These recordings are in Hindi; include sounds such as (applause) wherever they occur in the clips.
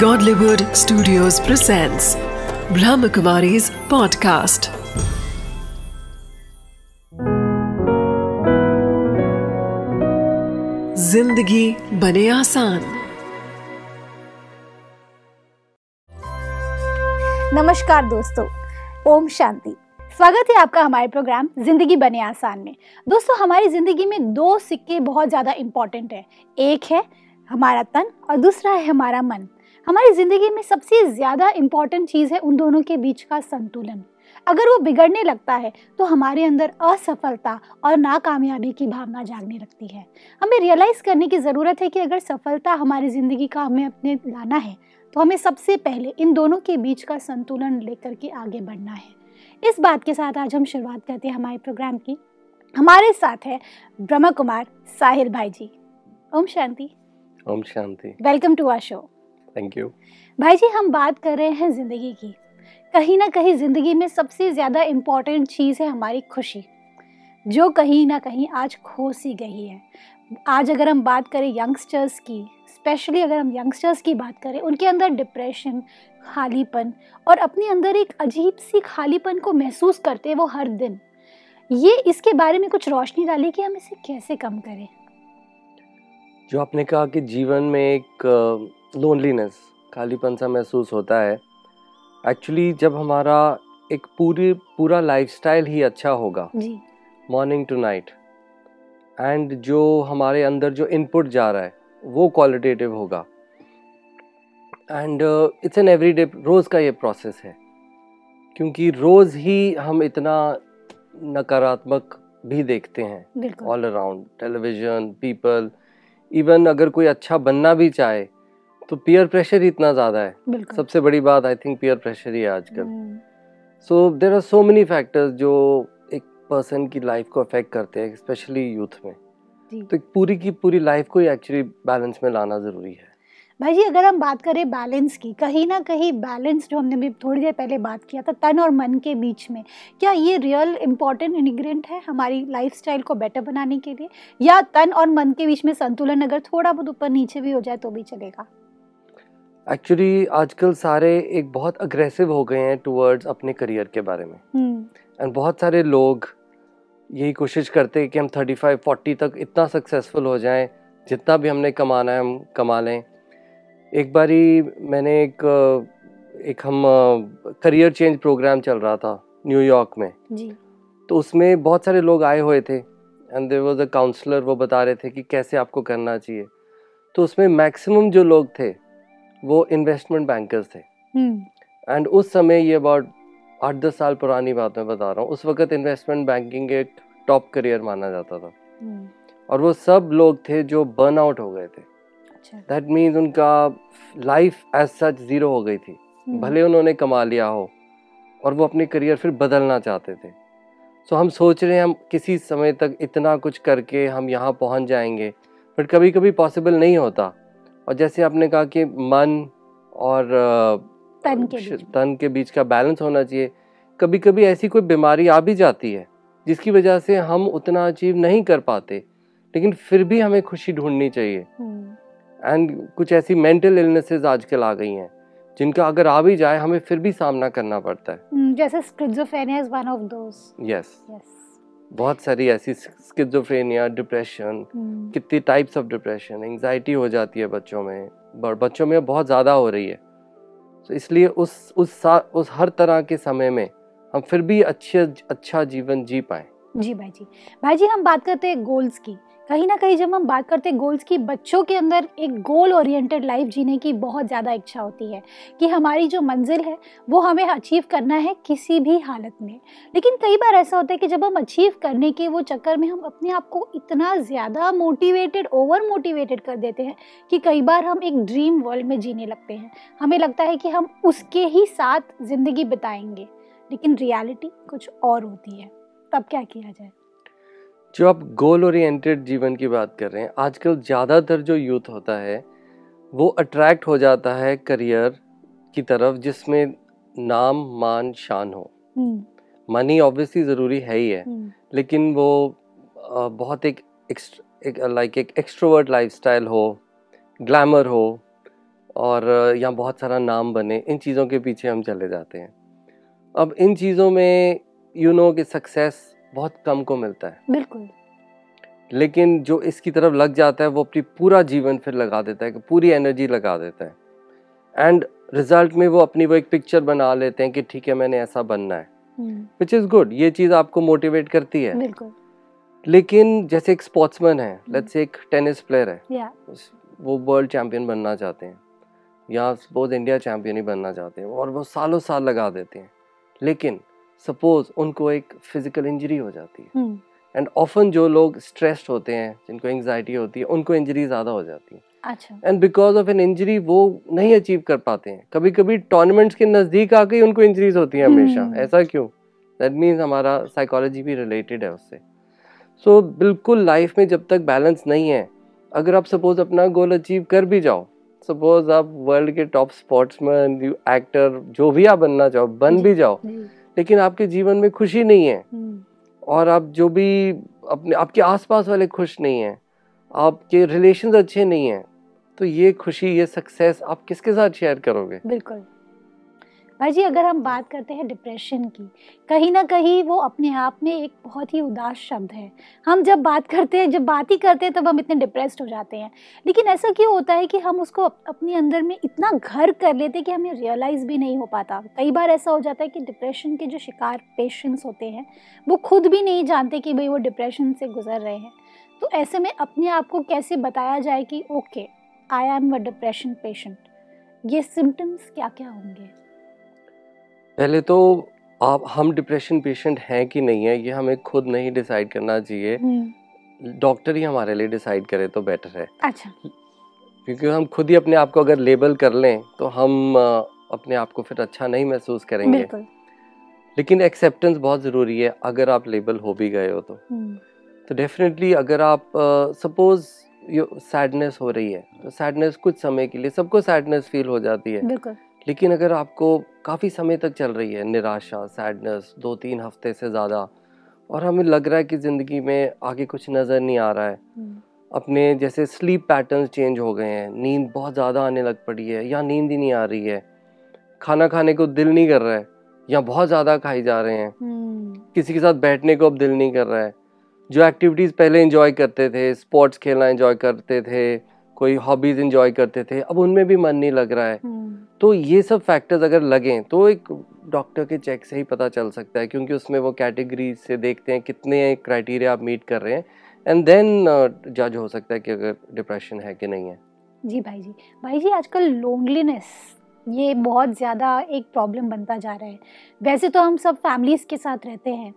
Godlywood Studios presents Brahmakumari's podcast. ज़िंदगी बने आसान। नमस्कार दोस्तों, ओम शांति। स्वागत है आपका हमारे प्रोग्राम ज़िंदगी बने आसान में। दोस्तों, हमारी ज़िंदगी में दो सिक्के बहुत ज़्यादा इम्पोर्टेंट है। एक है हमारा तन और दूसरा है हमारा मन। हमारी ज़िंदगी में सबसे ज़्यादा इंपॉर्टेंट चीज़ है उन दोनों के बीच का संतुलन। अगर वो बिगड़ने लगता है तो हमारे अंदर असफलता और नाकामयाबी की भावना जागने लगती है। हमें रियलाइज़ करने की ज़रूरत है कि अगर सफलता हमारी ज़िंदगी का हमें अपने लाना है तो हमें सबसे पहले इन दोनों के बीच का संतुलन लेकर के आगे बढ़ना है। इस बात के साथ आज हम शुरुआत करते हैं हमारे प्रोग्राम की। हमारे साथ है ब्रह्मा कुमार साहिल भाई जी। ओम शांति। ओम शांति। Welcome to our show thank you भाई जी हम बात कर रहे हैं ज़िंदगी की। कहीं ना कहीं ज़िंदगी में सबसे ज़्यादा इंपॉर्टेंट चीज़ है हमारी खुशी जो कहीं ना कहीं आज खो सी गई है। आज अगर हम बात करें यंगस्टर्स की स्पेशली अगर हम यंगस्टर्स की बात करें उनके अंदर डिप्रेशन खालीपन और अपने अंदर एक अजीब सी खालीपन को महसूस करते हैं वो हर दिन। ये इसके बारे में कुछ रोशनी डाली कि हम इसे कैसे कम करें। जो आपने कहा कि जीवन में एक लोनलीनेस खालीपन सा महसूस होता है। एक्चुअली जब हमारा एक पूरी पूरा लाइफस्टाइल ही अच्छा होगा। मॉर्निंग टू नाइट एंड जो हमारे अंदर जो इनपुट जा रहा है वो क्वालिटेटिव होगा। And it's an every day रोज़ का ये प्रोसेस है। क्योंकि रोज़ ही हम इतना नकारात्मक भी देखते हैं। All around television people even अगर कोई अच्छा बनना भी चाहे तो पीयर प्रेशर ही इतना ज़्यादा है। सबसे बड़ी बात आई थिंक पीयर प्रेशर ही है आजकल। So there are so many factors जो एक पर्सन की लाइफ को अफेक्ट करते हैं स्पेशली यूथ में। तो पूरी की पूरी लाइफ को ही एक्चुअली बैलेंस में लाना ज़रूरी है। भाई जी अगर हम बात करें बैलेंस की कहीं ना कहीं बैलेंस जो हमने भी थोड़ी देर पहले बात किया था तन और मन के बीच में क्या ये रियल इंपॉर्टेंट इंग्रेडिएंट है हमारी लाइफस्टाइल को बेटर बनाने के लिए? या तन और मन के बीच में संतुलन अगर थोड़ा बहुत ऊपर नीचे भी हो जाए तो भी चलेगा? एक्चुअली आजकल सारे एक बहुत अग्रेसिव हो गए हैं टूवर्ड्स अपने करियर के बारे में। And hmm. बहुत सारे लोग यही कोशिश करते हैं कि हम थर्टी फाइव फोर्टी तक इतना सक्सेसफुल हो जाएँ जितना भी हमने कमाना है हम कमा लें। एक बारी मैंने एक एक हम करियर चेंज प्रोग्राम चल रहा था न्यूयॉर्क में। जी। तो उसमें बहुत सारे लोग आए हुए थे। And there was a counsellor वो बता रहे थे कि कैसे आपको करना चाहिए। तो उसमें मैक्सिमम जो लोग थे वो इन्वेस्टमेंट बैंकर्स थे एंड हम्म। उस समय ये अबाउट आठ दस साल पुरानी बात मैं बता रहा हूँ उस वक्त इन्वेस्टमेंट बैंकिंग एक टॉप करियर माना जाता था हम्म। और वो सब लोग थे जो बर्न आउट हो गए थे दैट अच्छा। मीन्स उनका लाइफ एज सच ज़ीरो हो गई थी हम्म। भले उन्होंने कमा लिया हो और वो अपने करियर फिर बदलना चाहते थे सो so, हम सोच रहे हैं हम किसी समय तक इतना कुछ करके हम यहाँ पहुँच जाएँगे बट कभी कभी पॉसिबल नहीं होता और जैसे आपने कहा कि मन और तन के बीच तन के बीच का बैलेंस होना चाहिए। कभी कभी ऐसी कोई बीमारी आ भी जाती है जिसकी वजह से हम उतना अचीव नहीं कर पाते लेकिन फिर भी हमें खुशी ढूंढनी चाहिए। हम्म। एंड कुछ ऐसी मेंटल इलनेसेस आजकल आ गई हैं जिनका अगर आ भी जाए हमें फिर भी सामना करना पड़ता है। hmm, जैसे schizophrenia is one of those yes बहुत सारी ऐसी स्किज़ोफ्रेनिया डिप्रेशन hmm. कितनी टाइप्स ऑफ़ डिप्रेशन एंजाइटी हो जाती है बच्चों में बच्चों में बहुत ज़्यादा हो रही है तो इसलिए उस उस उस हर तरह के समय में हम फिर भी अच्छे अच्छा जीवन जी पाए जी भाई जी। भाई जी, हम बात करते हैं गोल्स की। कहीं ना कहीं जब हम बात करते हैं गोल्स की, बच्चों के अंदर एक गोल ओरिएंटेड लाइफ जीने की बहुत ज़्यादा इच्छा होती है कि हमारी जो मंजिल है, वो हमें अचीव करना है किसी भी हालत में। लेकिन कई बार ऐसा होता है कि जब हम अचीव करने के वो चक्कर में हम अपने आप को इतना ज़्यादा मोटिवेटेड ओवर मोटिवेटेड कर देते हैं कि कई बार हम एक ड्रीम वर्ल्ड में जीने लगते हैं। हमें लगता है कि हम उसके ही साथ ज़िंदगी बिताएँगे, लेकिन रियलिटी कुछ और होती है। तब क्या किया जाए जो आप गोल ओरिएंटेड जीवन की बात कर रहे हैं आजकल ज़्यादातर जो यूथ होता है वो अट्रैक्ट हो जाता है करियर की तरफ़ जिसमें नाम मान शान हो मनी। ऑब्वियसली ज़रूरी है ही है हम्म। लेकिन वो बहुत एक लाइक एक एक्सट्रोवर्ट लाइफस्टाइल हो ग्लैमर हो और यहाँ बहुत सारा नाम बने इन चीज़ों के पीछे हम चले जाते हैं अब इन चीज़ों में यू नो कि सक्सेस बहुत कम को मिलता है। बिल्कुल। लेकिन जो इसकी तरफ़ लग जाता है वो अपनी पूरा जीवन फिर लगा देता है कि पूरी एनर्जी लगा देता है। एंड रिज़ल्ट में वो अपनी वो एक पिक्चर बना लेते हैं कि ठीक है मैंने ऐसा बनना है। विच इज़ गुड ये चीज़ आपको मोटिवेट करती है। बिल्कुल। लेकिन जैसे एक स्पोर्ट्समैन है लेट्स से एक टेनिस प्लेयर है या वो वर्ल्ड चैंपियन बनना चाहते हैं। या सपोज़ इंडिया चैंपियन ही बनना चाहते हैं और वो सालों साल लगा देते हैं। लेकिन सपोज़ उनको एक फ़िज़िकल इंजरी हो जाती है। हम्म, एंड ऑफन जो लोग स्ट्रेस्ड होते हैं जिनको एंग्जाइटी होती है उनको इंजरी ज़्यादा हो जाती है। And because of an injury वो नहीं अचीव कर पाते हैं। कभी कभी टूर्नामेंट्स के नज़दीक आके ही उनको इंजरीज होती हैं हमेशा। हम्म। ऐसा क्यों? दैट मीन्स हमारा साइकोलॉजी भी रिलेटेड है उससे। सो so, बिल्कुल लाइफ में जब तक बैलेंस नहीं है अगर आप सपोज़ अपना गोल अचीव कर भी जाओ सपोज़ आप वर्ल्ड के टॉप स्पोर्ट्समैन एक्टर जो भी आप बनना चाहो बन भी जाओ लेकिन आपके जीवन में खुशी नहीं है। हम्म, और आप जो भी अपने आपके आसपास वाले खुश नहीं हैं आपके रिलेशन अच्छे नहीं हैं तो ये खुशी ये सक्सेस आप किसके साथ शेयर करोगे? बिल्कुल। भाई जी, अगर हम बात करते हैं डिप्रेशन की, कहीं ना कहीं वो अपने आप में एक बहुत ही उदास शब्द है। हम जब बात करते हैं, जब बात ही करते हैं, तब हम इतने डिप्रेस्ड हो जाते हैं। लेकिन ऐसा क्यों होता है कि हम उसको अपने अंदर में इतना घर कर लेते हैं कि हमें रियलाइज़ भी नहीं हो पाता? कई बार ऐसा हो जाता है कि डिप्रेशन के जो शिकार पेशेंट्स होते हैं, वो खुद भी नहीं जानते कि भाई वो डिप्रेशन से गुजर रहे हैं। तो ऐसे में अपने आप को कैसे बताया जाए कि, okay I am a depression patient ये सिम्टम्स क्या क्या होंगे? पहले तो आप हम डिप्रेशन पेशेंट हैं कि नहीं है ये हमें खुद नहीं डिसाइड करना चाहिए। डॉक्टर ही हमारे लिए डिसाइड करे तो बेटर है। अच्छा। क्योंकि हम खुद ही अपने आप को अगर लेबल कर लें तो हम अपने आप को फिर अच्छा नहीं महसूस करेंगे। लेकिन एक्सेप्टेंस बहुत ज़रूरी है अगर आप लेबल हो भी गए हो तो। हम्म, तो डेफिनेटली अगर आप सपोज़ सैडनेस हो रही है तो सैडनेस कुछ समय के लिए सबको सैडनेस फील हो जाती है। लेकिन अगर आपको काफ़ी समय तक चल रही है निराशा सैडनेस दो तीन हफ़्ते से ज़्यादा और हमें लग रहा है कि ज़िंदगी में आगे कुछ नज़र नहीं आ रहा है हम्म, अपने जैसे स्लीप पैटर्न चेंज हो गए हैं नींद बहुत ज़्यादा आने लग पड़ी है या नींद ही नहीं आ रही है खाना खाने को दिल नहीं कर रहा है या बहुत ज़्यादा खाई जा रहे हैं हम्म, किसी के साथ बैठने को अब दिल नहीं कर रहा है जो एक्टिविटीज़ पहले एंजॉय करते थे स्पोर्ट्स खेलना एंजॉय करते थे कोई हॉबीज़ इंजॉय करते थे अब उनमें भी मन नहीं लग रहा है। हम्म, तो ये सब फैक्टर्स अगर लगें तो एक डॉक्टर के चेक से ही पता चल सकता है क्योंकि उसमें वो कैटेगरी से देखते हैं कितने क्राइटेरिया आप मीट कर रहे हैं एंड देन जज हो सकता है कि अगर डिप्रेशन है कि नहीं है। जी भाई जी। भाई जी आजकल लोनलीनेस ये बहुत ज़्यादा एक प्रॉब्लम बनता जा रहा है। वैसे तो हम सब फैमिलीज़ के साथ रहते हैं।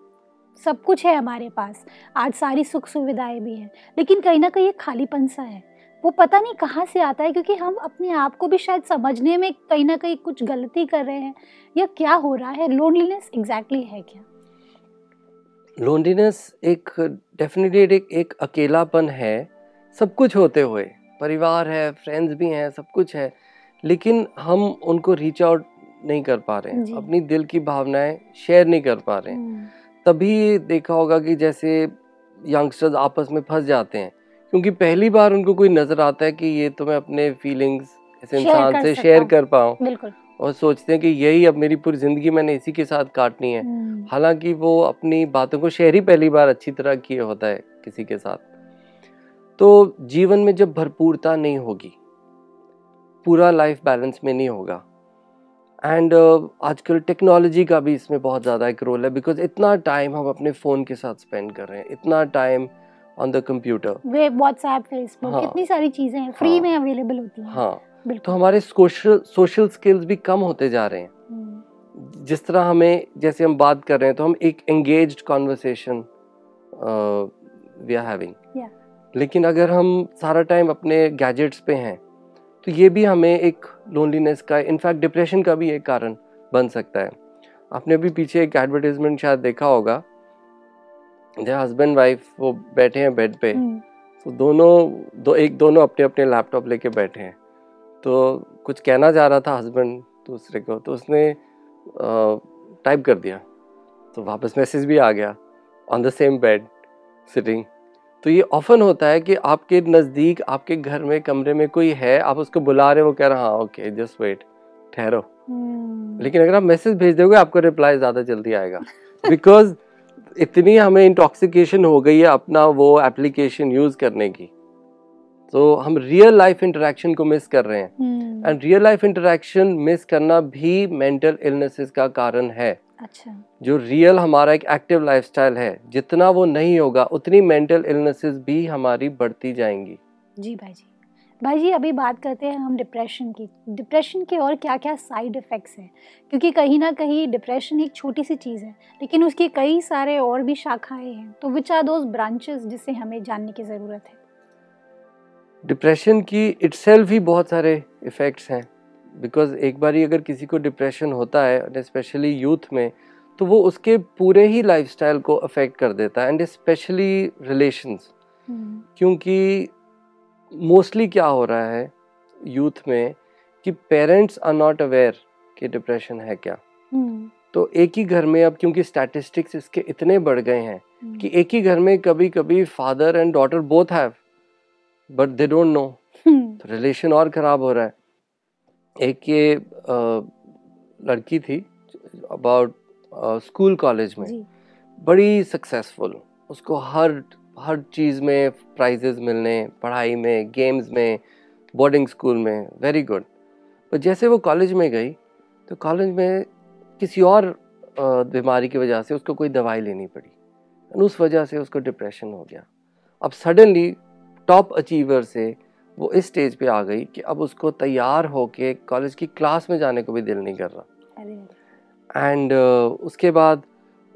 सब कुछ है हमारे पास। आज सारी सुख सुविधाएँ भी हैं। लेकिन कहीं ना कहीं एक खालीपन सा है। वो पता नहीं कहाँ से आता है क्योंकि हम अपने आप को भी शायद समझने में कहीं ना कहीं कुछ गलती कर रहे हैं या क्या हो रहा है लोनलीनेस एग्जैक्टली है क्या? लोनलीनेस एक डेफिनेटली एक, एक अकेलापन है सब कुछ होते हुए परिवार है फ्रेंड्स भी हैं सब कुछ है लेकिन हम उनको रीच आउट नहीं कर पा रहे हैं अपनी दिल की भावनाएँ शेयर नहीं कर पा रहे हैं। हम्म, तभी देखा होगा कि जैसे यंगस्टर्स आपस में फंस जाते हैं क्योंकि पहली बार उनको कोई नज़र आता है कि ये तो मैं अपने फीलिंग्स इस इंसान से शेयर कर पाऊँ। बिल्कुल। और सोचते हैं कि यही अब मेरी पूरी ज़िंदगी मैंने इसी के साथ काटनी है। हम्म, हालाँकि वो अपनी बातों को शेयर ही पहली बार अच्छी तरह किए होता है किसी के साथ। तो जीवन में जब भरपूरता नहीं होगी पूरा लाइफ बैलेंस में नहीं होगा। एंड uh, आजकल टेक्नोलॉजी का भी इसमें बहुत ज़्यादा एक रोल है बिकॉज़ इतना टाइम हम अपने फ़ोन के साथ स्पेंड कर रहे हैं इतना time on the computer WhatsApp Facebook हाँ। कितनी सारी चीज़ें हैं फ्री हाँ। में अवेलेबल होती हैं। हाँ। तो हमारे सोशल सोशल स्किल्स भी कम होते जा रहे हैं। हम्म, जिस तरह हमें जैसे हम बात कर रहे हैं तो हम एक engaged conversation we are having लेकिन अगर हम सारा टाइम अपने गैजेट्स पे हैं तो ये भी हमें एक लोनलीनेस का इनफैक्ट डिप्रेशन का भी एक कारण बन सकता है। आपने भी पीछे एक एडवर्टीजमेंट शायद देखा होगा जहाँ हस्बैंड वाइफ वो बैठे हैं बेड पे। हम्म, तो दोनों दो एक दोनों अपने अपने लैपटॉप लेके बैठे हैं। तो कुछ कहना जा रहा था हस्बैंड दूसरे को तो उसने टाइप कर दिया। तो वापस मैसेज भी आ गया on the same bed sitting तो ये ऑफन होता है कि आपके नज़दीक आपके घर में कमरे में कोई है आप उसको बुला रहे हो वो कह रहा हाँ ओके जस्ट वेट ठहरो। hmm. लेकिन अगर आप मैसेज भेज दोगे आपको रिप्लाई ज़्यादा जल्दी आएगा। (laughs) बिकॉज़ इतनी हमें इंटॉक्सिकेशन हो गई है अपना वो एप्लीकेशन यूज़ करने की। तो हम रियल लाइफ इंटरेक्शन को मिस कर रहे हैं। And real life interaction miss करना भी मेंटल इलनेसेस का कारण है। अच्छा। जो रियल हमारा एक एक्टिव लाइफस्टाइल है जितना वो नहीं होगा उतनी मेंटल इलनेसेस भी हमारी बढ़ती जाएँगी। जी भाई जी। भाई जी अभी बात करते हैं हम डिप्रेशन की। डिप्रेशन के और क्या क्या साइड इफ़ेक्ट्स हैं? क्योंकि कहीं ना कहीं डिप्रेशन एक छोटी सी चीज़ है लेकिन उसकी कई सारे और भी शाखाएँ हैं। तो विच आर दोज ब्रांचेस जिसे हमें जानने की ज़रूरत है? डिप्रेशन की इट्सेल्फ ही बहुत सारे इफ़ेक्ट्स हैं। बिकॉज़ एक बार अगर किसी को डिप्रेशन होता है स्पेशली यूथ में तो वो उसके पूरे ही लाइफस्टाइल को अफेक्ट कर देता है एंड स्पेशली रिलेशंस क्योंकि मोस्टली क्या हो रहा है यूथ में कि पेरेंट्स आर नॉट अवेयर कि डिप्रेशन है क्या। hmm. तो एक ही घर में अब क्योंकि स्टैटिस्टिक्स इसके इतने बढ़ गए हैं hmm. कि एक ही घर में कभी कभी father and daughter both have but they don't know relation और ख़राब हो रहा है। एक ये आ, लड़की थी अबाउट स्कूल कॉलेज में। बड़ी सक्सेसफुल उसको हर हर चीज़ में प्राइजेस मिलने पढ़ाई में गेम्स में बोर्डिंग स्कूल में वेरी गुड पर जैसे वो कॉलेज में गई तो कॉलेज में किसी और बीमारी की वजह से उसको कोई दवाई लेनी पड़ी उस वजह से उसको डिप्रेशन हो गया। अब सडनली टॉप अचीवर से वो इस स्टेज पे आ गई कि अब उसको तैयार होके कॉलेज की क्लास में जाने को भी दिल नहीं कर रहा। एंड uh, उसके बाद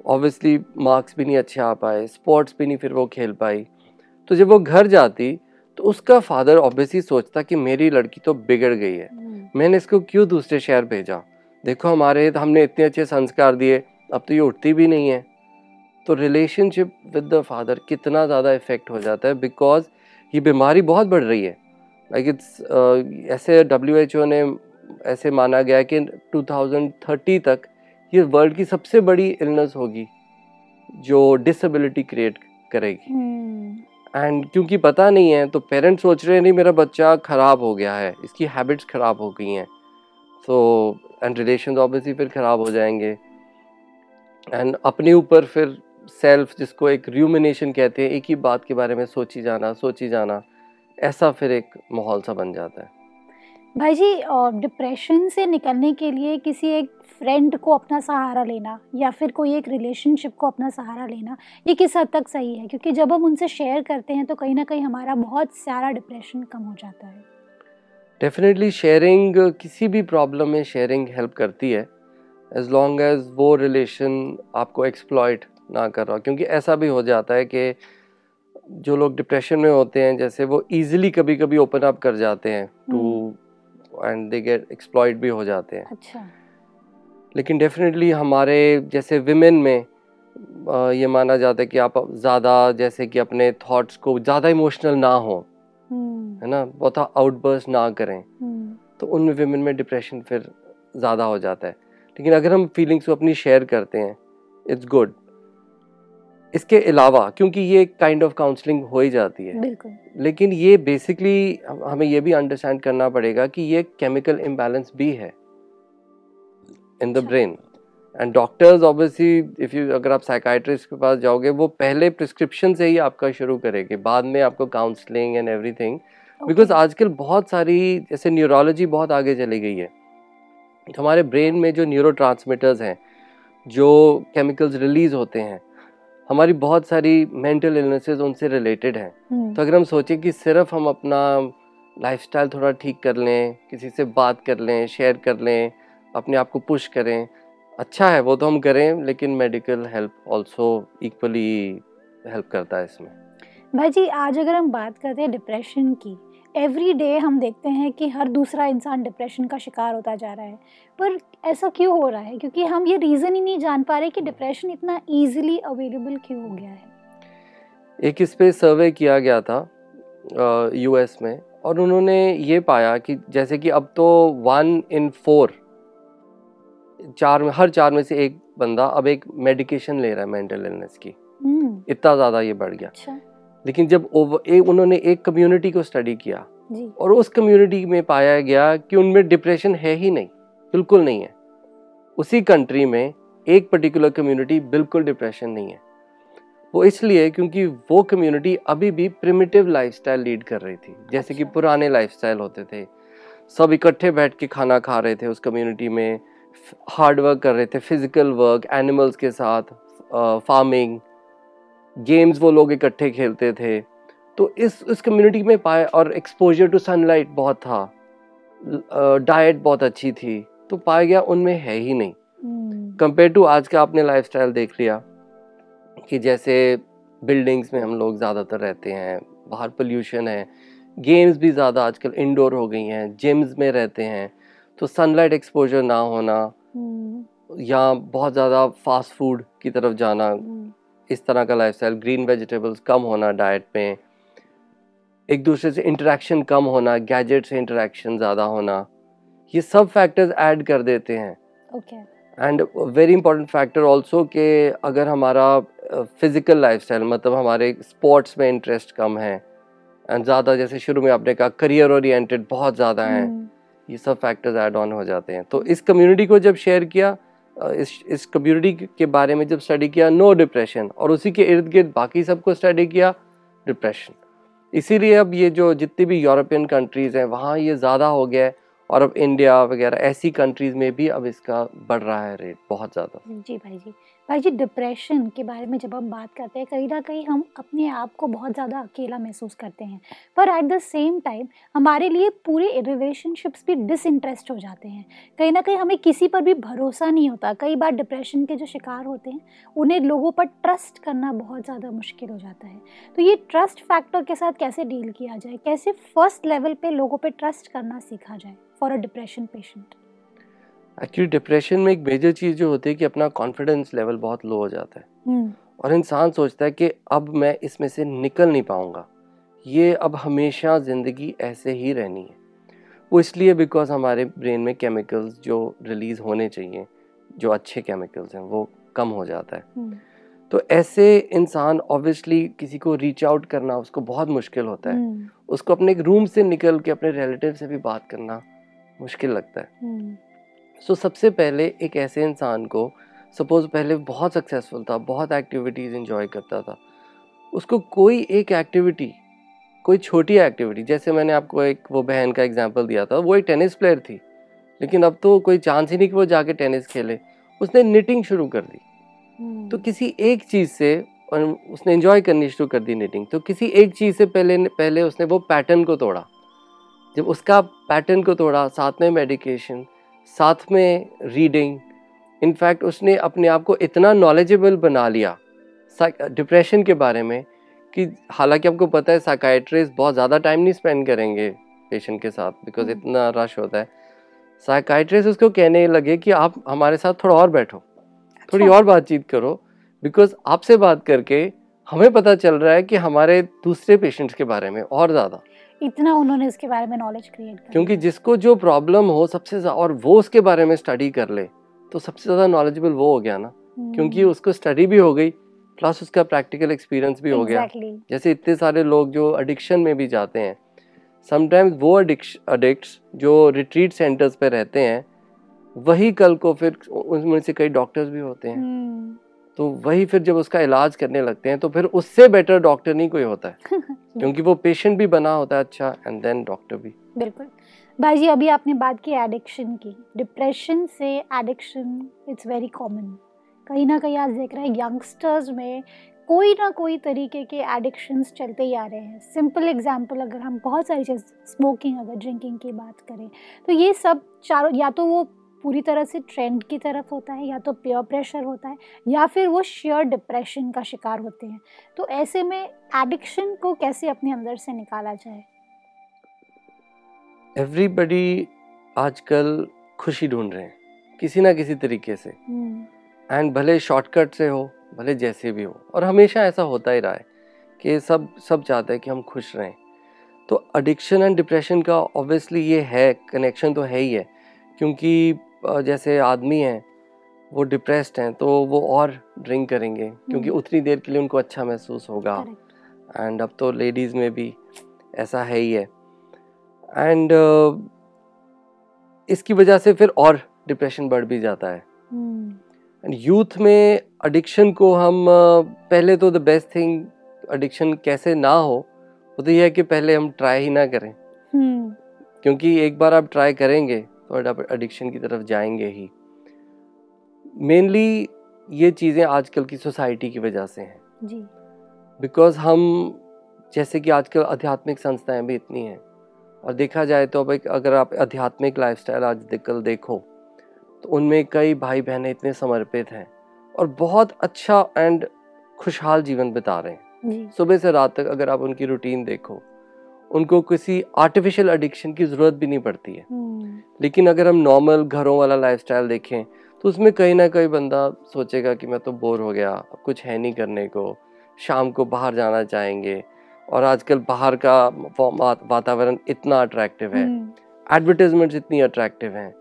ऑब्वियसली मार्क्स भी नहीं अच्छे आ पाए स्पोर्ट्स भी नहीं फिर वो खेल पाई। तो जब वो घर जाती तो उसका फादर ऑब्वियसली सोचता कि मेरी लड़की तो बिगड़ गई है। hmm. मैंने इसको क्यों दूसरे शहर भेजा? देखो हमारे हमने इतने अच्छे संस्कार दिए अब तो ये उठती भी नहीं है। तो रिलेशनशिप विद द फादर कितना ज़्यादा इफ़ेक्ट हो जाता है बिकॉज़ ये बीमारी बहुत बढ़ रही है। लाइक इट्स uh, ऐसे डब्ल्यू एच ओ ने ऐसे माना गया कि 2030 तक ये वर्ल्ड की सबसे बड़ी इलनेस होगी जो डिसेबिलिटी क्रिएट करेगी। And hmm. क्योंकि पता नहीं है तो पेरेंट्स सोच रहे हैं नहीं मेरा बच्चा ख़राब हो गया है इसकी हैबिट्स ख़राब हो गई हैं। सो एंड रिलेशन ऑब्वियसली फिर ख़राब हो जाएँगे। एंड अपने ऊपर फिर सेल्फ जिसको एक र्यूमिनेशन कहते हैं एक ही बात के बारे में सोची जाना सोची जाना ऐसा फिर एक माहौल सा बन जाता है। भाई जी डिप्रेशन से निकलने के लिए किसी एक फ्रेंड को अपना सहारा लेना या फिर कोई एक रिलेशनशिप को अपना सहारा लेना ये किस हद तक सही है? क्योंकि जब हम उनसे शेयर करते हैं तो कहीं ना कहीं हमारा बहुत सारा डिप्रेशन कम हो जाता है। डेफिनेटली शेयरिंग किसी भी प्रॉब्लम में शेयरिंग हेल्प करती है एज लॉन्ग एज वो रिलेशन आपको एक्सप्लॉयट ना कर रहा क्योंकि ऐसा भी हो जाता है कि जो लोग डिप्रेशन में होते हैं जैसे वो इजीली कभी कभी ओपन अप कर जाते हैं too and they get exploited भी हो जाते हैं। अच्छा। लेकिन डेफिनेटली हमारे जैसे विमेन में ये माना जाता है कि आप ज़्यादा जैसे कि अपने थॉट्स को ज़्यादा इमोशनल ना हो हम्म। है ना? बहुत आउटबर्स ना करें। हम्म। तो उन विमेन में डिप्रेशन फिर ज़्यादा हो जाता है। लेकिन अगर हम फीलिंग्स को अपनी शेयर करते हैं इट्स गुड इसके अलावा क्योंकि ये काइंड ऑफ़ काउंसलिंग हो ही जाती है। लेकिन ये बेसिकली हमें ये भी अंडरस्टैंड करना पड़ेगा कि ये केमिकल इम्बैलेंस भी है। In the brain and doctors obviously if you अगर आप साइकाइट्रिस्ट के पास जाओगे वो पहले प्रिस्क्रिप्शन से ही आपका शुरू करेंगे। बाद में आपको काउंसलिंग एंड एवरीथिंग बिकॉज़ आजकल बहुत सारी जैसे न्यूरोलॉजी बहुत आगे चली गई है। तो हमारे ब्रेन में जो न्यूरो हैं जो केमिकल्स रिलीज़ होते हैं हमारी बहुत सारी मेंटल इलनेसेस उनसे रिलेटेड हैं। हम्म। तो अगर हम सोचें कि सिर्फ़ हम अपना लाइफस्टाइल थोड़ा ठीक कर लें किसी से बात कर लें शेयर कर लें अपने आप को पुश करें। अच्छा है वो तो हम करें लेकिन medical help also equally help करता है इसमें। भाई जी आज अगर हम बात करते हैं डिप्रेशन की एवरी डे हम देखते हैं कि हर दूसरा इंसान डिप्रेशन का शिकार होता जा रहा है। पर ऐसा क्यों हो रहा है? क्योंकि हम ये रीज़न ही नहीं जान पा रहे कि डिप्रेशन इतना इजीली अवेलेबल क्यों हो गया है। एक इस पे सर्वे किया गया था यूएस में और उन्होंने ये पाया कि जैसे कि अब तो वन इन फोर चार में हर चार में से एक बंदा अब एक मेडिकेशन ले रहा है मेंटल इलनेस की। हम्म। इतना ज़्यादा ये बढ़ गया। अच्छा। लेकिन जब एक उन्होंने एक कम्युनिटी को स्टडी किया जी। और उस कम्युनिटी में पाया गया कि उनमें डिप्रेशन है ही नहीं बिल्कुल नहीं है। उसी कंट्री में एक पर्टिकुलर कम्युनिटी बिल्कुल डिप्रेशन नहीं है। वो इसलिए क्योंकि वो कम्युनिटी अभी भी प्रिमिटिव लाइफस्टाइल लीड कर रही थी। जैसे कि अच्छा। पुराने लाइफस्टाइल होते थे। सब इकट्ठे बैठ के खाना खा रहे थे उस कम्युनिटी में। हार्ड वर्क कर रहे थे फ़िज़िकल वर्क एनिमल्स के साथ फ़ार्मिंग गेम्स वो लोग इकट्ठे खेलते थे। तो इस इस कम्युनिटी में पाए और एक्सपोजर टू सनलाइट बहुत था। डाइट बहुत अच्छी थी। तो पाया गया उनमें है ही नहीं। हम्म, कंपेयर टू आज का आपने लाइफस्टाइल देख लिया कि जैसे बिल्डिंग्स में हम लोग ज़्यादातर रहते हैं बाहर पोल्यूशन है गेम्स भी ज़्यादा आजकल इंडोर हो गई हैं जिम्स में रहते हैं। तो सनलाइट एक्सपोजर ना होना हम्म, या बहुत ज़्यादा फास्ट फ़ूड की तरफ़ जाना हम्म, इस तरह का लाइफस्टाइल ग्रीन वेजिटेबल्स कम होना डाइट में एक दूसरे से इंटरेक्शन कम होना गैजेट से इंटरेक्शन ज़्यादा होना ये सब फैक्टर्स ऐड कर देते हैं। And very important factor also कि अगर हमारा फ़िज़िकल लाइफस्टाइल मतलब हमारे स्पोर्ट्स में इंटरेस्ट कम है एंड ज़्यादा जैसे शुरू में आपने कहा करियर ओरिएंटेड बहुत ज़्यादा हैं हम्म, ये सब फैक्टर्स ऐड ऑन हो जाते हैं। तो इस कम्युनिटी को जब शेयर किया इस इस कम्युनिटी के बारे में जब स्टडी किया नो डिप्रेशन और उसी के इर्द गिर्द बाकी सबको स्टडी किया डिप्रेशन इसीलिए अब ये जो जितनी भी यूरोपियन कंट्रीज़ हैं, वहाँ ये ज़्यादा हो गया है और अब इंडिया वगैरह, ऐसी कंट्रीज़ में भी अब इसका बढ़ रहा है रेट बहुत ज़्यादा। जी भाई जी। भाई जी डिप्रेशन के बारे में जब हम बात करते हैं, कहीं ना कहीं हम अपने आप को बहुत ज़्यादा अकेला महसूस करते हैं। पर एट द सेम टाइम हमारे लिए पूरे रिलेशनशिप्स भी डिसइंटरेस्ट हो जाते हैं। कहीं ना कहीं हमें किसी पर भी भरोसा नहीं होता। कई बार डिप्रेशन के जो शिकार होते हैं, उन्हें लोगों पर ट्रस्ट करना बहुत ज़्यादा मुश्किल हो जाता है। तो ये ट्रस्ट फैक्टर के साथ कैसे डील किया जाए? कैसे फ़र्स्ट लेवल पर लोगों पर ट्रस्ट करना सीखा जाए for a depression patient actually depression में एक मेजर चीज़ जो होती है कि अपना कॉन्फिडेंस लेवल बहुत लो हो जाता है। और इंसान सोचता है कि अब मैं इसमें से निकल नहीं पाऊँगा। ये अब हमेशा ज़िंदगी ऐसे ही रहनी है। वो इसलिए बिकॉज़ हमारे ब्रेन में केमिकल्स जो रिलीज़ होने चाहिए जो अच्छे केमिकल्स हैं वो कम हो जाता है। तो ऐसे इंसान ऑब्वियसली किसी को रीच आउट करना उसको बहुत मुश्किल होता है। उसको अपने एक रूम से निकल के अपने रिलेटिव से भी बात करना मुश्किल लगता है। सो so, सबसे पहले एक ऐसे इंसान को सपोज़ पहले बहुत सक्सेसफुल था बहुत एक्टिविटीज़ इंजॉय करता था। उसको कोई एक एक्टिविटी कोई छोटी एक्टिविटी जैसे मैंने आपको एक वो बहन का एग्ज़ाम्पल दिया था वो एक टेनिस प्लेयर थी। लेकिन अब तो कोई चांस ही नहीं कि वो जाके टेनिस खेले। उसने निटिंग शुरू कर दी। तो किसी एक चीज़ से और उसने एंजॉय करनी शुरू कर दी निटिंग तो किसी एक चीज़ से पहले पहले उसने वो पैटर्न को तोड़ा। जब उसका पैटर्न को तोड़ा साथ में मेडिकेशन साथ में रीडिंग इनफैक्ट उसने अपने आप को इतना नॉलेजेबल बना लिया डिप्रेशन के बारे में कि हालाँकि आपको पता है साइकाइट्रिस्ट बहुत ज़्यादा टाइम नहीं स्पेंड करेंगे पेशेंट के साथ बिकॉज़ हम्म। इतना रश होता है साइकाइट्रिस्ट उसको कहने लगे कि आप हमारे साथ थोड़ा और बैठो थोड़ी अच्छा। और बातचीत करो बिकॉज़ आपसे बात करके हमें पता चल रहा है कि हमारे दूसरे पेशेंट्स के बारे में और ज़्यादा इतना उन्होंने इसके बारे में नॉलेज क्रिएट कर। क्योंकि जिसको जो प्रॉब्लम हो सबसे और वो उसके बारे में स्टडी कर ले तो सबसे ज़्यादा नॉलेजेबल वो हो गया ना। हम्म। क्योंकि उसको स्टडी भी हो गई प्लस उसका प्रैक्टिकल एक्सपीरियंस भी हो गया। जैसे इतने सारे लोग जो एडिक्शन में भी जाते हैं समटाइम्स वो अडिक्ट्स जो रिट्रीट सेंटर्स पे रहते हैं वही कल को फिर उनमें से कई डॉक्टर्स भी होते हैं। हम्म, तो वही फिर जब उसका इलाज करने लगते हैं तो फिर उससे बेटर डॉक्टर नहीं कोई होता है। (laughs) क्योंकि वो पेशेंट भी बना होता है अच्छा एंड देन डॉक्टर भी। बिल्कुल। भाई जी अभी आपने बात की एडिक्शन की। डिप्रेशन से एडिक्शन इट्स वेरी कॉमन कहीं ना कहीं आज देख रहे हैं यंगस्टर्स में कोई ना कोई तरीके के एडिक्शंस चलते ही आ रहे हैं। सिंपल एग्जांपल अगर हम बहुत सारी चीज़ स्मोकिंग अगर ड्रिंकिंग की बात करें तो ये सब चारों या तो वो पूरी तरह से ट्रेंड की तरफ़ होता है या तो प्योर प्रेशर होता है या फिर वो शेयर डिप्रेशन का शिकार होते हैं। तो ऐसे में एडिक्शन को कैसे अपने अंदर से निकाला जाए? एवरीबडी आजकल खुशी ढूंढ रहे हैं किसी ना किसी तरीके से। हम्म, एंड भले शॉर्टकट से हो भले जैसे भी हो और हमेशा ऐसा होता ही रहा है कि सब सब चाहते हैं कि हम खुश रहें। तो एडिक्शन एंड डिप्रेशन का ऑब्वियसली ये है कनेक्शन तो है ही है क्योंकि जैसे आदमी हैं वो डिप्रेस्ड हैं तो वो और ड्रिंक करेंगे क्योंकि हम्म। उतनी देर के लिए उनको अच्छा महसूस होगा। एंड अब तो लेडीज़ में भी ऐसा है ही है। एंड uh, इसकी वजह से फिर और डिप्रेशन बढ़ भी जाता है। एंड यूथ में एडिक्शन को हम पहले तो द बेस्ट थिंग एडिक्शन कैसे ना हो वो तो यह है कि पहले हम ट्राई ही ना करें। hmm. क्योंकि एक बार आप ट्राई करेंगे तो आप एडिक्शन की तरफ़ जाएँगे ही। मेनली ये चीज़ें आजकल की सोसाइटी की वजह से हैं। जी। बिकॉज़ हम जैसे कि आजकल आध्यात्मिक संस्थाएँ भी इतनी हैं। और देखा जाए तो अब एक अगर आप आध्यात्मिक लाइफस्टाइल आज कल देखो तो उनमें कई भाई बहनें इतने समर्पित हैं और बहुत अच्छा एंड खुशहाल जीवन बिता रहे हैं। सुबह से रात तक अगर आप उनकी रूटीन देखो उनको किसी आर्टिफिशियल एडिक्शन की ज़रूरत भी नहीं पड़ती है। हम्म। लेकिन अगर हम नॉर्मल घरों वाला लाइफस्टाइल देखें तो उसमें कहीं ना कहीं बंदा सोचेगा कि मैं तो बोर हो गया अब कुछ है नहीं करने को। शाम को बाहर जाना चाहेंगे और आजकल बाहर का वातावरण इतना अट्रैक्टिव है। एडवर्टीजमेंट्स हम्म। इतनी अट्रैक्टिव हैं।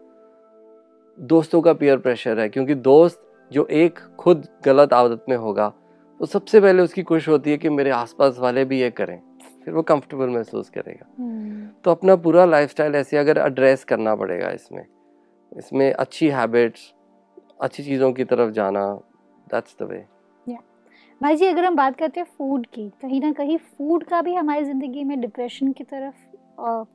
दोस्तों का पीयर प्रेशर है क्योंकि दोस्त जो एक खुद गलत आदत में होगा तो सबसे पहले उसकी कोशिश होती है कि मेरे आसपास वाले भी ये करें। फिर वो कंफर्टेबल महसूस करेगा। हम्म। तो अपना पूरा लाइफस्टाइल ऐसे अगर एड्रेस करना पड़ेगा इसमें इसमें अच्छी हैबिट्स अच्छी चीज़ों की तरफ़ जाना दैट्स द वे भाई जी अगर हम बात करते हैं फ़ूड की कहीं ना कहीं फ़ूड का भी हमारी ज़िंदगी में डिप्रेशन की तरफ़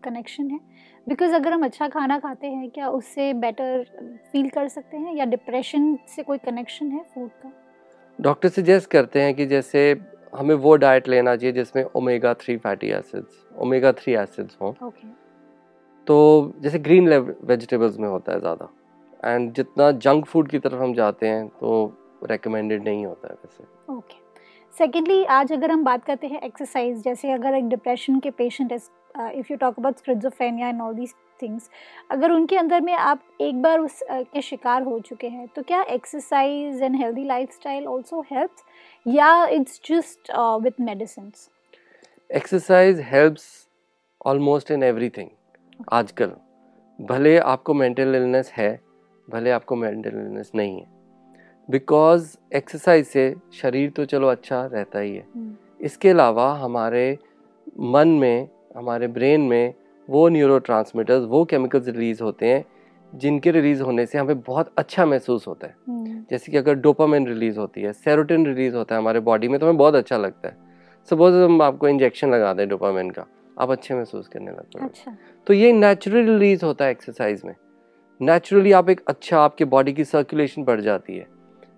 कनेक्शन है। बिकॉज़ अगर हम अच्छा खाना खाते हैं क्या उससे बेटर फील कर सकते हैं? या डिप्रेशन से कोई कनेक्शन है फ़ूड का? डॉक्टर सजेस्ट करते हैं कि जैसे हमें वो डाइट लेना चाहिए जिसमें omega three fatty acids omega three acids हों okay. तो जैसे ग्रीन वेजिटेबल्स में होता है ज़्यादा एंड जितना जंक फ़ूड की तरफ़ हम जाते हैं तो रेकमेंडेड नहीं होता है वैसे ओके okay. सेकेंडली आज अगर हम बात करते हैं एक्सरसाइज जैसे अगर एक डिप्रेशन के patient if you talk about schizophrenia and all these things अगर उनके अंदर में आप एक बार उस uh, के शिकार हो चुके हैं तो क्या exercise and healthy lifestyle also helps या it's just with medicine exercise helps almost in everything आजकल। भले आपको मेंटल इलनेस है भले आपको मेंटल इलनेस नहीं है। बिकॉज़ एक्सरसाइज से शरीर तो चलो अच्छा रहता ही है। हम्म। इसके अलावा हमारे मन में हमारे ब्रेन में वो न्यूरो वो केमिकल्स रिलीज़ होते हैं जिनके रिलीज़ होने से हमें बहुत अच्छा महसूस होता है हम्म। जैसे कि अगर डोपामिन रिलीज़ होती है सेरोटिन रिलीज़ होता है हमारे बॉडी में तो हमें बहुत अच्छा लगता है सपोज़ हम आपको इंजेक्शन लगा दें डोपामिन का आप अच्छे महसूस करने लगते हैं अच्छा। तो ये नेचुरल रिलीज़ होता है एक्सरसाइज में नेचुरली आप एक अच्छा आपके बॉडी की सर्कुलेशन बढ़ जाती है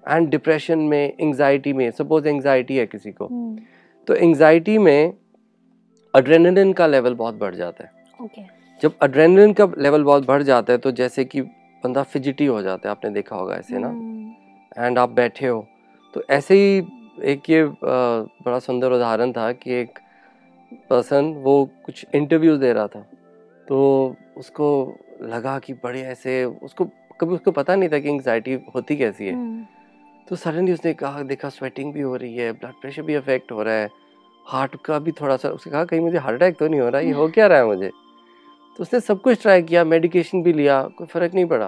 एंड डिप्रेशन में एंगजाइटी में सपोज़ एंजाइटी है किसी को hmm. तो एंजाइटी में अड्रेनलिन का लेवल बहुत बढ़ जाता है okay. जब अड्रेनलिन का लेवल बहुत बढ़ जाता है तो जैसे कि बंदा फिजिटी हो जाता है आपने देखा होगा ऐसे hmm. ना एंड आप बैठे हो तो ऐसे ही एक ये बड़ा सुंदर उदाहरण था कि एक पर्सन वो कुछ इंटरव्यू दे रहा था तो उसको लगा कि बड़े ऐसे उसको कभी उसको पता नहीं था कि एंगजाइटी होती कैसी है हम्म। तो सडनली उसने कहा देखा स्वेटिंग भी हो रही है ब्लड प्रेशर भी अफेक्ट हो रहा है हार्ट का भी थोड़ा सा उसने कहा कहीं मुझे हार्ट अटैक तो नहीं हो रहा ये हो क्या रहा है मुझे? तो उसने सब कुछ ट्राई किया मेडिकेशन भी लिया कोई फ़र्क नहीं पड़ा।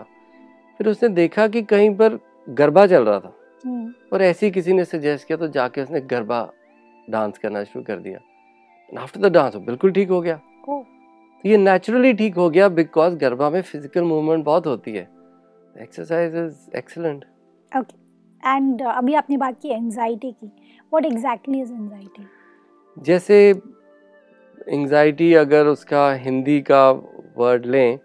फिर उसने देखा कि कहीं पर गरबा चल रहा था। हम्म। और ऐसे ही किसी ने सजेस्ट किया तो जाके उसने गरबा डांस करना शुरू कर दिया। आफ्टर द डांस बिल्कुल ठीक हो गया। तो ये नेचुरली ठीक हो गया बिकॉज़ गरबा में फ़िज़िकल मूवमेंट बहुत होती है। Exercise is excellent okay and अभी आपने बात की एंजाइटी की। व्हाट एग्जैक्टली इज़ एंजाइटी जैसे एंजाइटी अगर उसका हिंदी का वर्ड लें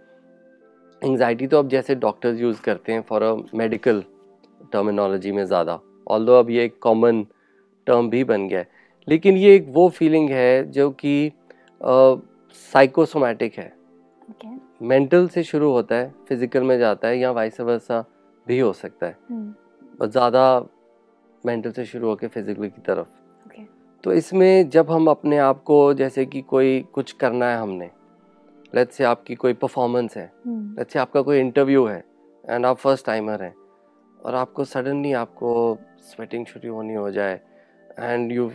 एंजाइटी तो अब जैसे डॉक्टर्स यूज़ करते हैं फॉर अ मेडिकल टर्मिनोलॉजी में ज़्यादा ऑल अब ये एक कॉमन टर्म भी बन गया है लेकिन ये एक वो फीलिंग है जो कि साइकोसोमैटिक है मेंटल okay. से शुरू होता है फ़िज़िकल में जाता है या वाइस वर्सा भी हो सकता है hmm. ज़्यादा मेंटल से शुरू होकर फ़िज़िकल की तरफ़. तो इसमें जब हम अपने आप को जैसे कि कोई कुछ करना है हमने लेट से आपकी कोई परफॉर्मेंस है लेट hmm. से आपका कोई इंटरव्यू है एंड आप फ़र्स्ट टाइमर हैं और आपको सडनली आपको स्वेटिंग शुरू होनी हो जाए एंड यू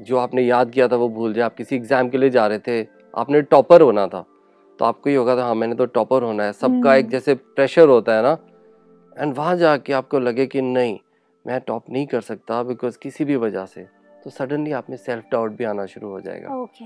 जो आपने याद किया था वो भूल जाए आप किसी एग्ज़ाम के लिए जा रहे थे आपने टॉपर होना था तो आपको ये होगा था हाँ मैंने तो टॉपर होना है सबका एक हम्म। जैसे प्रेशर होता है ना एंड वहाँ जाके आपको लगे कि नहीं मैं टॉप नहीं कर सकता बिकॉज़ किसी भी वजह से तो सडनली आप में सेल्फ डाउट भी आना शुरू हो जाएगा। ओके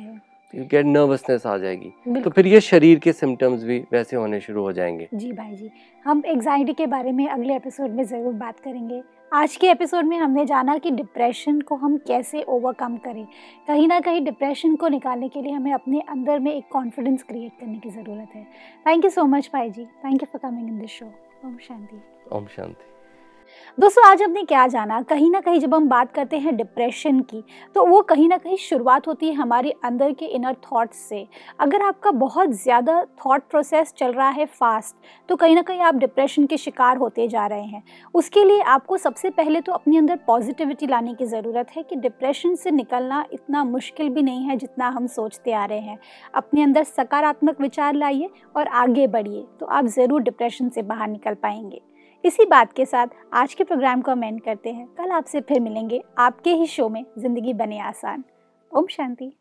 यू गेट नर्वसनेस आ जाएगी। तो फिर ये शरीर के सिम्टम्स भी वैसे होने शुरू हो जाएँगे। जी भाई जी। हम एग्जाइटी के बारे में अगले एपिसोड में ज़रूर बात करेंगे। आज के एपिसोड में हमने जाना कि डिप्रेशन को हम कैसे ओवरकम करें। कहीं ना कहीं डिप्रेशन को निकालने के लिए हमें अपने अंदर में एक कॉन्फिडेंस क्रिएट करने की ज़रूरत है। थैंक यू सो मच भाई जी। Thank you for coming in this show ओम शांति। ओम शांति। दोस्तों, आज हमने क्या जाना? कहीं ना कहीं जब हम बात करते हैं डिप्रेशन की तो वो कहीं ना कहीं शुरुआत होती है हमारे अंदर के इनर थॉट्स से। अगर आपका बहुत ज़्यादा थॉट प्रोसेस चल रहा है फास्ट तो कहीं ना कहीं आप डिप्रेशन के शिकार होते जा रहे हैं। उसके लिए आपको सबसे पहले तो अपने अंदर पॉजिटिविटी लाने की ज़रूरत है कि डिप्रेशन से निकलना इतना मुश्किल भी नहीं है जितना हम सोचते आ रहे हैं। अपने अंदर सकारात्मक विचार लाइए और आगे बढ़िए तो आप ज़रूर डिप्रेशन से बाहर निकल पाएँगे। इसी बात के साथ आज के प्रोग्राम को अमेंड करते हैं। कल आपसे फिर मिलेंगे आपके ही शो में ज़िंदगी बने आसान। ओम शांति।